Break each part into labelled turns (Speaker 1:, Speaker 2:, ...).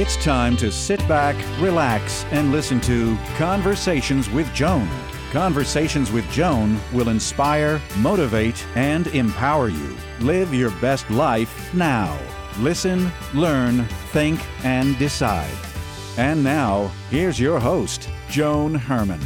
Speaker 1: It's time to sit back, relax, and listen to Conversations with Joan. Conversations with Joan will inspire, motivate, and empower you. Live your best life now. Listen, learn, think, and decide. And now, here's your host, Joan Herman.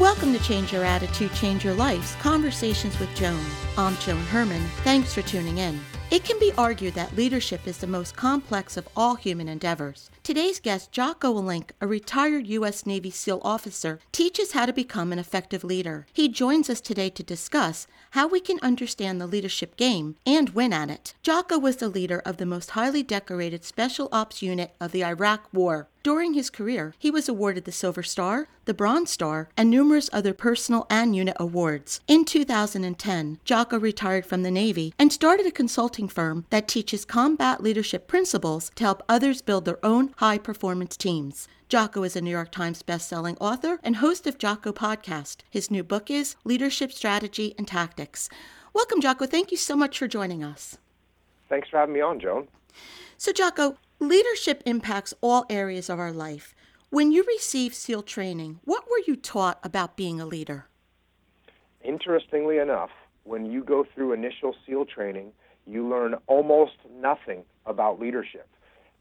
Speaker 2: Welcome to Change Your Attitude, Change Your Life Conversations with Joan. I'm Joan Herman. Thanks for tuning in. It can be argued that leadership is the most complex of all human endeavors. Today's guest, Jocko Willink, a retired U.S. Navy SEAL officer, teaches how to become an effective leader. He joins us today to discuss how we can understand the leadership game and win at it. Jocko was the leader of the most highly decorated Special Ops unit of the Iraq War. During his career, he was awarded the Silver Star, the Bronze Star, and numerous other personal and unit awards. In 2010, Jocko retired from the Navy and started a consulting firm that teaches combat leadership principles to help others build their own high performance teams. Jocko is a New York Times bestselling author and host of Jocko Podcast. His new book is Leadership Strategy and Tactics. Welcome, Jocko. Thank you so much for joining us.
Speaker 3: Thanks for having me on, Joan.
Speaker 2: So, Jocko, Leadership impacts all areas of our life. When you received SEAL training, what were you taught about being a leader?
Speaker 3: Interestingly enough, when you go through initial SEAL training, you learn almost nothing about leadership.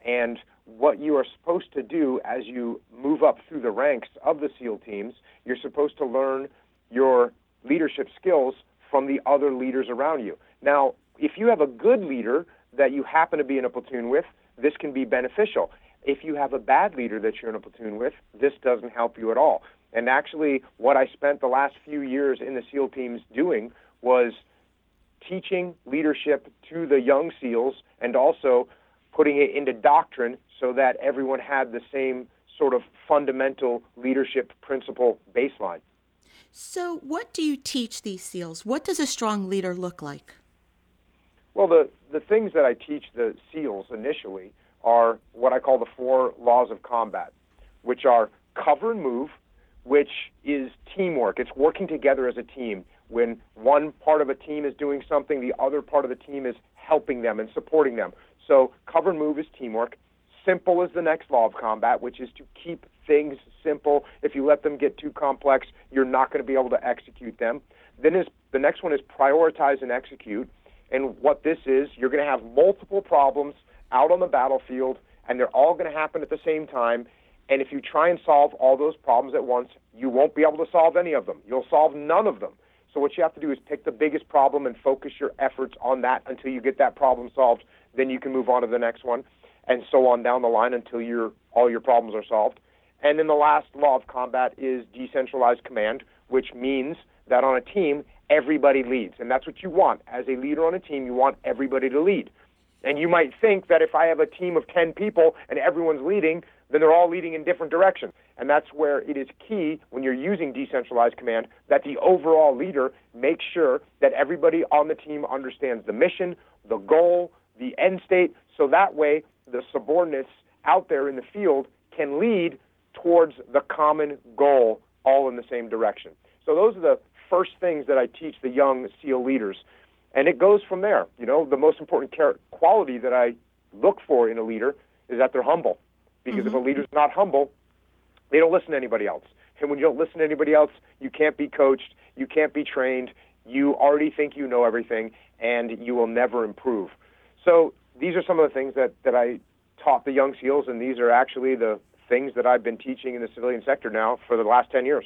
Speaker 3: And what you are supposed to do as you move up through the ranks of the SEAL teams, you're supposed to learn your leadership skills from the other leaders around you. Now, if you have a good leader that you happen to be in a platoon with, this can be beneficial. If you have a bad leader that you're in a platoon with, this doesn't help you at all. And actually, what I spent the last few years in the SEAL teams doing was teaching leadership to the young SEALs and also putting it into doctrine so that everyone had the same sort of fundamental leadership principle baseline.
Speaker 2: So, what do you teach these SEALs? What does a strong leader look like?
Speaker 3: Well, the, the things that I teach the SEALs initially are what I call the four laws of combat, which are cover and move, which is teamwork. It's working together as a team. When one part of a team is doing something, the other part of the team is helping them and supporting them. So, cover and move is teamwork. Simple is the next law of combat, which is to keep things simple. If you let them get too complex, you're not going to be able to execute them. Then is the next one is prioritize and execute. And what this is, you're going to have multiple problems out on the battlefield, and they're all going to happen at the same time. And if you try and solve all those problems at once, you won't be able to solve any of them. You'll solve none of them. So what you have to do is pick the biggest problem and focus your efforts on that until you get that problem solved. Then you can move on to the next one, and so on down the line until your all your problems are solved. And then the last law of combat is decentralized command, which means that on a team, everybody leads. And that's what you want. As a leader on a team, you want everybody to lead. And you might think that if I have a team of 10 people and everyone's leading, then they're all leading in different directions. And that's where it is key when you're using decentralized command that the overall leader makes sure that everybody on the team understands the mission, the goal, the end state, so that way the subordinates out there in the field can lead towards the common goal all in the same direction. So those are the first things that I teach the young SEAL leaders. And it goes from there. You know, the most important quality that I look for in a leader is that they're humble. Because mm-hmm. if a mm-hmm. leader's not humble, they don't listen to anybody else. And when you don't listen to anybody else, you can't be coached, you can't be trained, you already think you know everything, and you will never improve. So these are some of the things that, that I taught the young SEALs, and these are actually the things that I've been teaching in the civilian sector now for the last 10 years.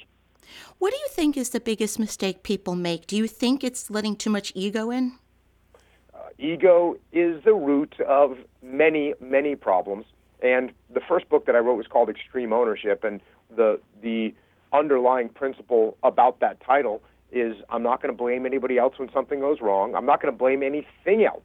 Speaker 2: What do you think is the biggest mistake people make? Do you think it's letting too much ego in?
Speaker 3: Uh, ego is the root of many, many problems. And the first book that I wrote was called Extreme Ownership, and the the underlying principle about that title is I'm not going to blame anybody else when something goes wrong. I'm not going to blame anything else.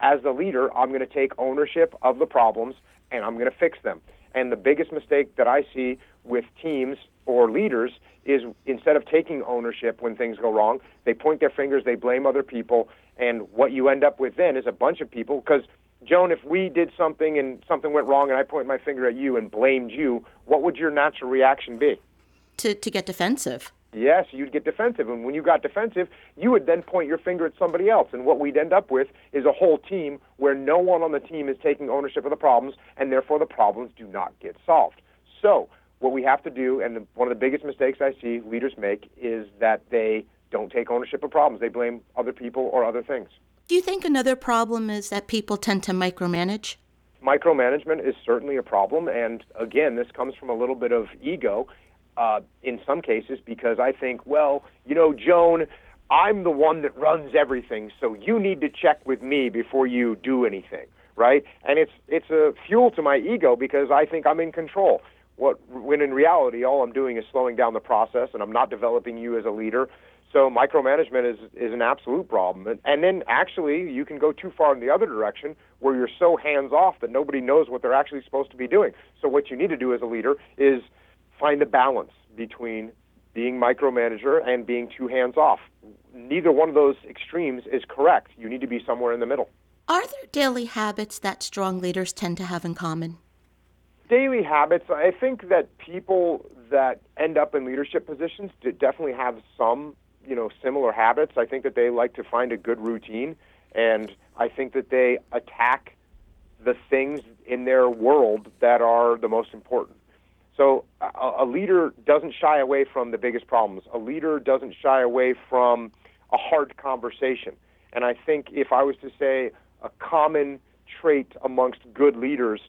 Speaker 3: As the leader, I'm going to take ownership of the problems and I'm going to fix them. And the biggest mistake that I see with teams or leaders is instead of taking ownership when things go wrong, they point their fingers, they blame other people, and what you end up with then is a bunch of people because Joan, if we did something and something went wrong and I point my finger at you and blamed you, what would your natural reaction be?
Speaker 2: To to get defensive.
Speaker 3: Yes, you'd get defensive. And when you got defensive, you would then point your finger at somebody else. And what we'd end up with is a whole team where no one on the team is taking ownership of the problems, and therefore the problems do not get solved. So, what we have to do, and one of the biggest mistakes I see leaders make, is that they don't take ownership of problems. They blame other people or other things.
Speaker 2: Do you think another problem is that people tend to micromanage?
Speaker 3: Micromanagement is certainly a problem. And again, this comes from a little bit of ego uh, in some cases because I think, well, you know, Joan, I'm the one that runs everything, so you need to check with me before you do anything, right? And it's it's a fuel to my ego because I think I'm in control. What when in reality, all I'm doing is slowing down the process, and I'm not developing you as a leader. So micromanagement is is an absolute problem. And, and then actually, you can go too far in the other direction where you're so hands off that nobody knows what they're actually supposed to be doing. So what you need to do as a leader is find a balance between being micromanager and being too hands off. Neither one of those extremes is correct. You need to be somewhere in the middle.
Speaker 2: Are there daily habits that strong leaders tend to have in common?
Speaker 3: Daily habits, I think that people that end up in leadership positions definitely have some, you know, similar habits. I think that they like to find a good routine and I think that they attack the things in their world that are the most important. So a, a leader doesn't shy away from the biggest problems. A leader doesn't shy away from a hard conversation. And I think if I was to say a common trait amongst good leaders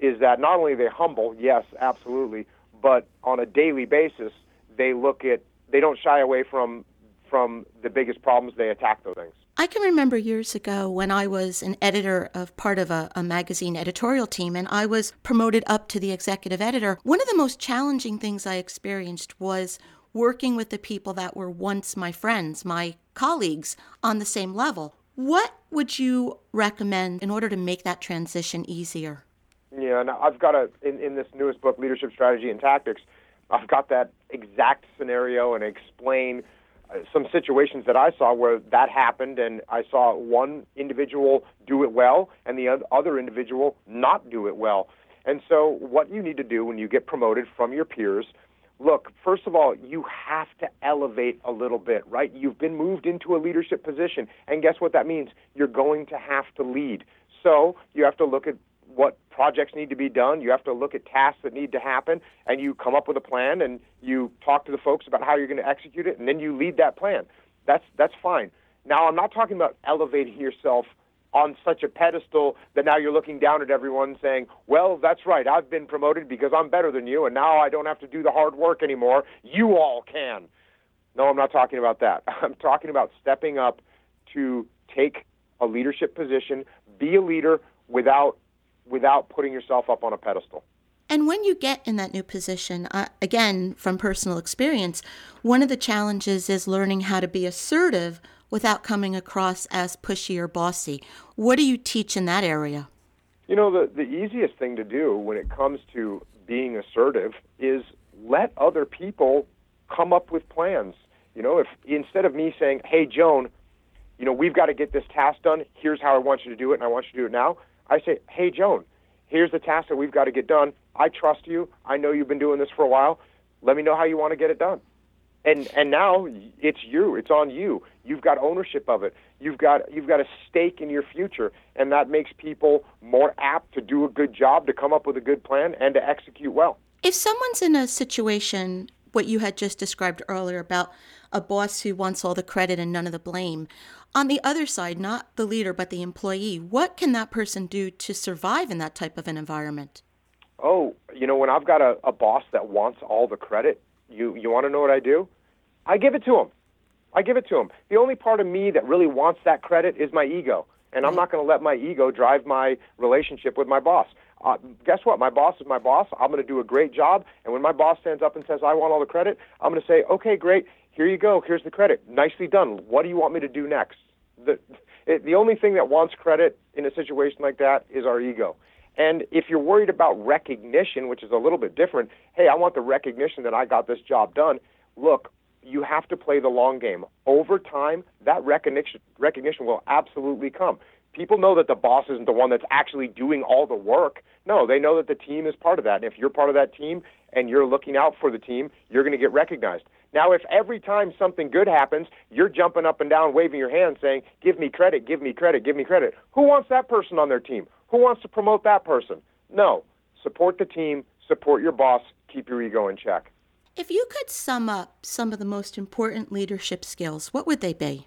Speaker 3: is that not only are they humble, yes, absolutely, but on a daily basis they look at they don't shy away from from the biggest problems, they attack those things.
Speaker 2: I can remember years ago when I was an editor of part of a, a, magazine editorial team and I was promoted up to the executive editor. One of the most challenging things I experienced was working with the people that were once my friends, my colleagues on the same level. What would you recommend in order to make that transition easier?
Speaker 3: Yeah, and I've got a in, in this newest book, Leadership Strategy and Tactics, I've got that exact scenario and explain uh, some situations that I saw where that happened, and I saw one individual do it well and the other individual not do it well. And so, what you need to do when you get promoted from your peers, look, first of all, you have to elevate a little bit, right? You've been moved into a leadership position, and guess what that means? You're going to have to lead. So, you have to look at what projects need to be done. You have to look at tasks that need to happen, and you come up with a plan, and you talk to the folks about how you're going to execute it, and then you lead that plan. That's that's fine. Now, I'm not talking about elevating yourself on such a pedestal that now you're looking down at everyone saying, "Well, that's right. I've been promoted because I'm better than you, and now I don't have to do the hard work anymore. You all can." No, I'm not talking about that. I'm talking about stepping up to take a leadership position, be a leader without without putting yourself up on a pedestal.
Speaker 2: And when you get in that new position, uh, again, from personal experience, one of the challenges is learning how to be assertive without coming across as pushy or bossy. What do you teach in that area?
Speaker 3: You know, the, the easiest thing to do when it comes to being assertive is let other people come up with plans. You know, if instead of me saying, hey, Joan, you know, we've got to get this task done, here's how I want you to do it, and I want you to do it now, I say, hey, Joan, here's the task that we've got to get done. I trust you. I know you've been doing this for a while. Let me know how you want to get it done. And and now it's you. It's on you. You've got ownership of it. You've got you've got a stake in your future, and that makes people more apt to do a good job, to come up with a good plan, and to execute well.
Speaker 2: If someone's in a situation what you had just described earlier about a boss who wants all the credit and none of the blame. On the other side, not the leader, but the employee, what can that person do to survive in that type of an environment?
Speaker 3: Oh, you know, when I've got a, a boss that wants all the credit, you, you want to know what I do? I give it to him. I give it to him. The only part of me that really wants that credit is my ego. And I'm not going to let my ego drive my relationship with my boss uh, guess what? My boss is my boss. I'm going to do a great job. And when my boss stands up and says, I want all the credit, I'm going to say, okay, great. Here you go. Here's the credit. Nicely done. What do you want me to do next? The, it, the only thing that wants credit in a situation like that is our ego. And if you're worried about recognition, which is a little bit different, hey, I want the recognition that I got this job done. Look, you have to play the long game. Over time, that recognition recognition will absolutely come people know that the boss isn't the one that's actually doing all the work. No, they know that the team is part of that. And if you're part of that team and you're looking out for the team, you're going to get recognized. Now, if every time something good happens, you're jumping up and down, waving your hand, saying, Give me credit, give me credit, give me credit, who wants that person on their team? Who wants to promote that person? No. Support the team, support your boss, keep your ego in check.
Speaker 2: If you could sum up some of the most important leadership skills, what would they be?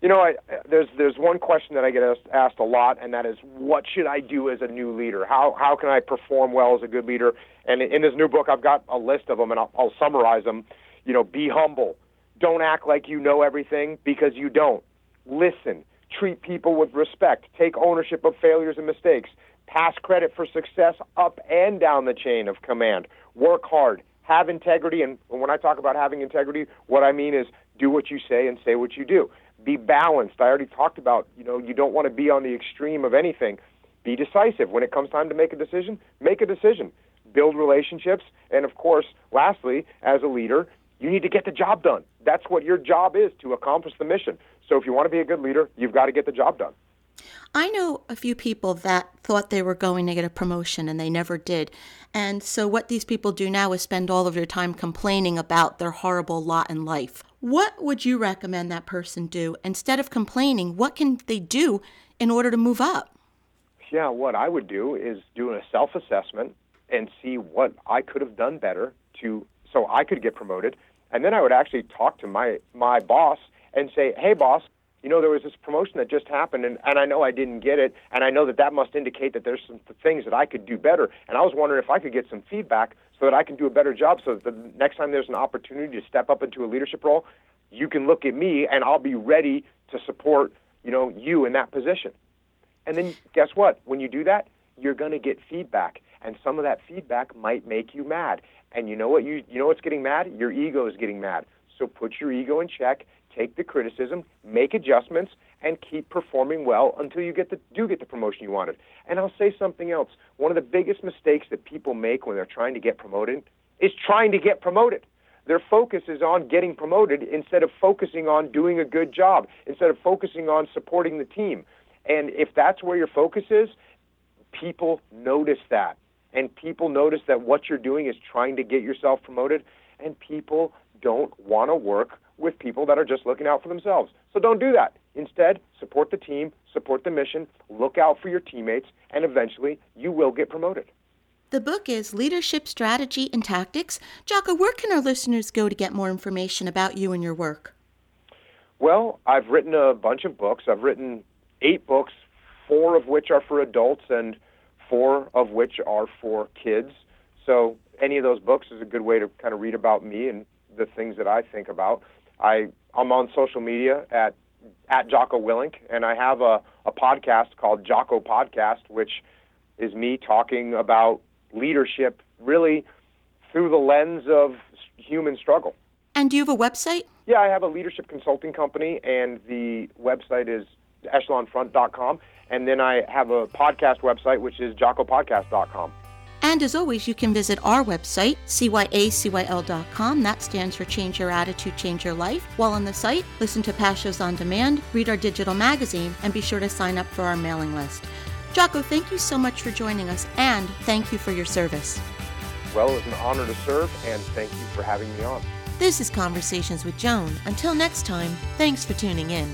Speaker 3: You know, I, there's there's one question that I get asked, asked a lot, and that is, what should I do as a new leader? How how can I perform well as a good leader? And in this new book, I've got a list of them, and I'll, I'll summarize them. You know, be humble. Don't act like you know everything because you don't. Listen. Treat people with respect. Take ownership of failures and mistakes. Pass credit for success up and down the chain of command. Work hard. Have integrity. And when I talk about having integrity, what I mean is do what you say and say what you do be balanced. I already talked about, you know, you don't want to be on the extreme of anything. Be decisive. When it comes time to make a decision, make a decision. Build relationships. And of course, lastly, as a leader, you need to get the job done. That's what your job is to accomplish the mission. So if you want to be a good leader, you've got to get the job done.
Speaker 2: I know a few people that thought they were going to get a promotion and they never did. And so, what these people do now is spend all of their time complaining about their horrible lot in life. What would you recommend that person do? Instead of complaining, what can they do in order to move up?
Speaker 3: Yeah, what I would do is do a self assessment and see what I could have done better to so I could get promoted. And then I would actually talk to my, my boss and say, hey, boss, you know, there was this promotion that just happened, and, and I know I didn't get it, and I know that that must indicate that there's some things that I could do better. And I was wondering if I could get some feedback so that I can do a better job so that the next time there's an opportunity to step up into a leadership role, you can look at me and I'll be ready to support, you know, you in that position. And then guess what? When you do that, you're going to get feedback, and some of that feedback might make you mad. And you know what? You you know what's getting mad? Your ego is getting mad. So put your ego in check take the criticism, make adjustments, and keep performing well until you get the, do get the promotion you wanted. And I'll say something else. One of the biggest mistakes that people make when they're trying to get promoted is trying to get promoted. Their focus is on getting promoted instead of focusing on doing a good job, instead of focusing on supporting the team. And if that's where your focus is, people notice that. And people notice that what you're doing is trying to get yourself promoted, and people don't want to work with people that are just looking out for themselves. So don't do that. Instead, support the team, support the mission, look out for your teammates, and eventually you will get promoted.
Speaker 2: The book is Leadership Strategy and Tactics. Jocko, where can our listeners go to get more information about you and your work?
Speaker 3: Well, I've written a bunch of books. I've written eight books, four of which are for adults and four of which are for kids. So any of those books is a good way to kind of read about me and the things that I think about. I I'm on social media at at Jocko Willink, and I have a, a podcast called Jocko Podcast, which is me talking about leadership really through the lens of human struggle.
Speaker 2: And do you have a website?
Speaker 3: Yeah, I have a leadership consulting company, and the website is echelonfront.com. And then I have a podcast website, which is jockopodcast.com.
Speaker 2: And as always, you can visit our website, cyacyl.com. That stands for Change Your Attitude, Change Your Life. While on the site, listen to past shows on demand, read our digital magazine, and be sure to sign up for our mailing list. Jocko, thank you so much for joining us, and thank you for your service.
Speaker 3: Well, it was an honor to serve, and thank you for having me on.
Speaker 2: This is Conversations with Joan. Until next time, thanks for tuning in.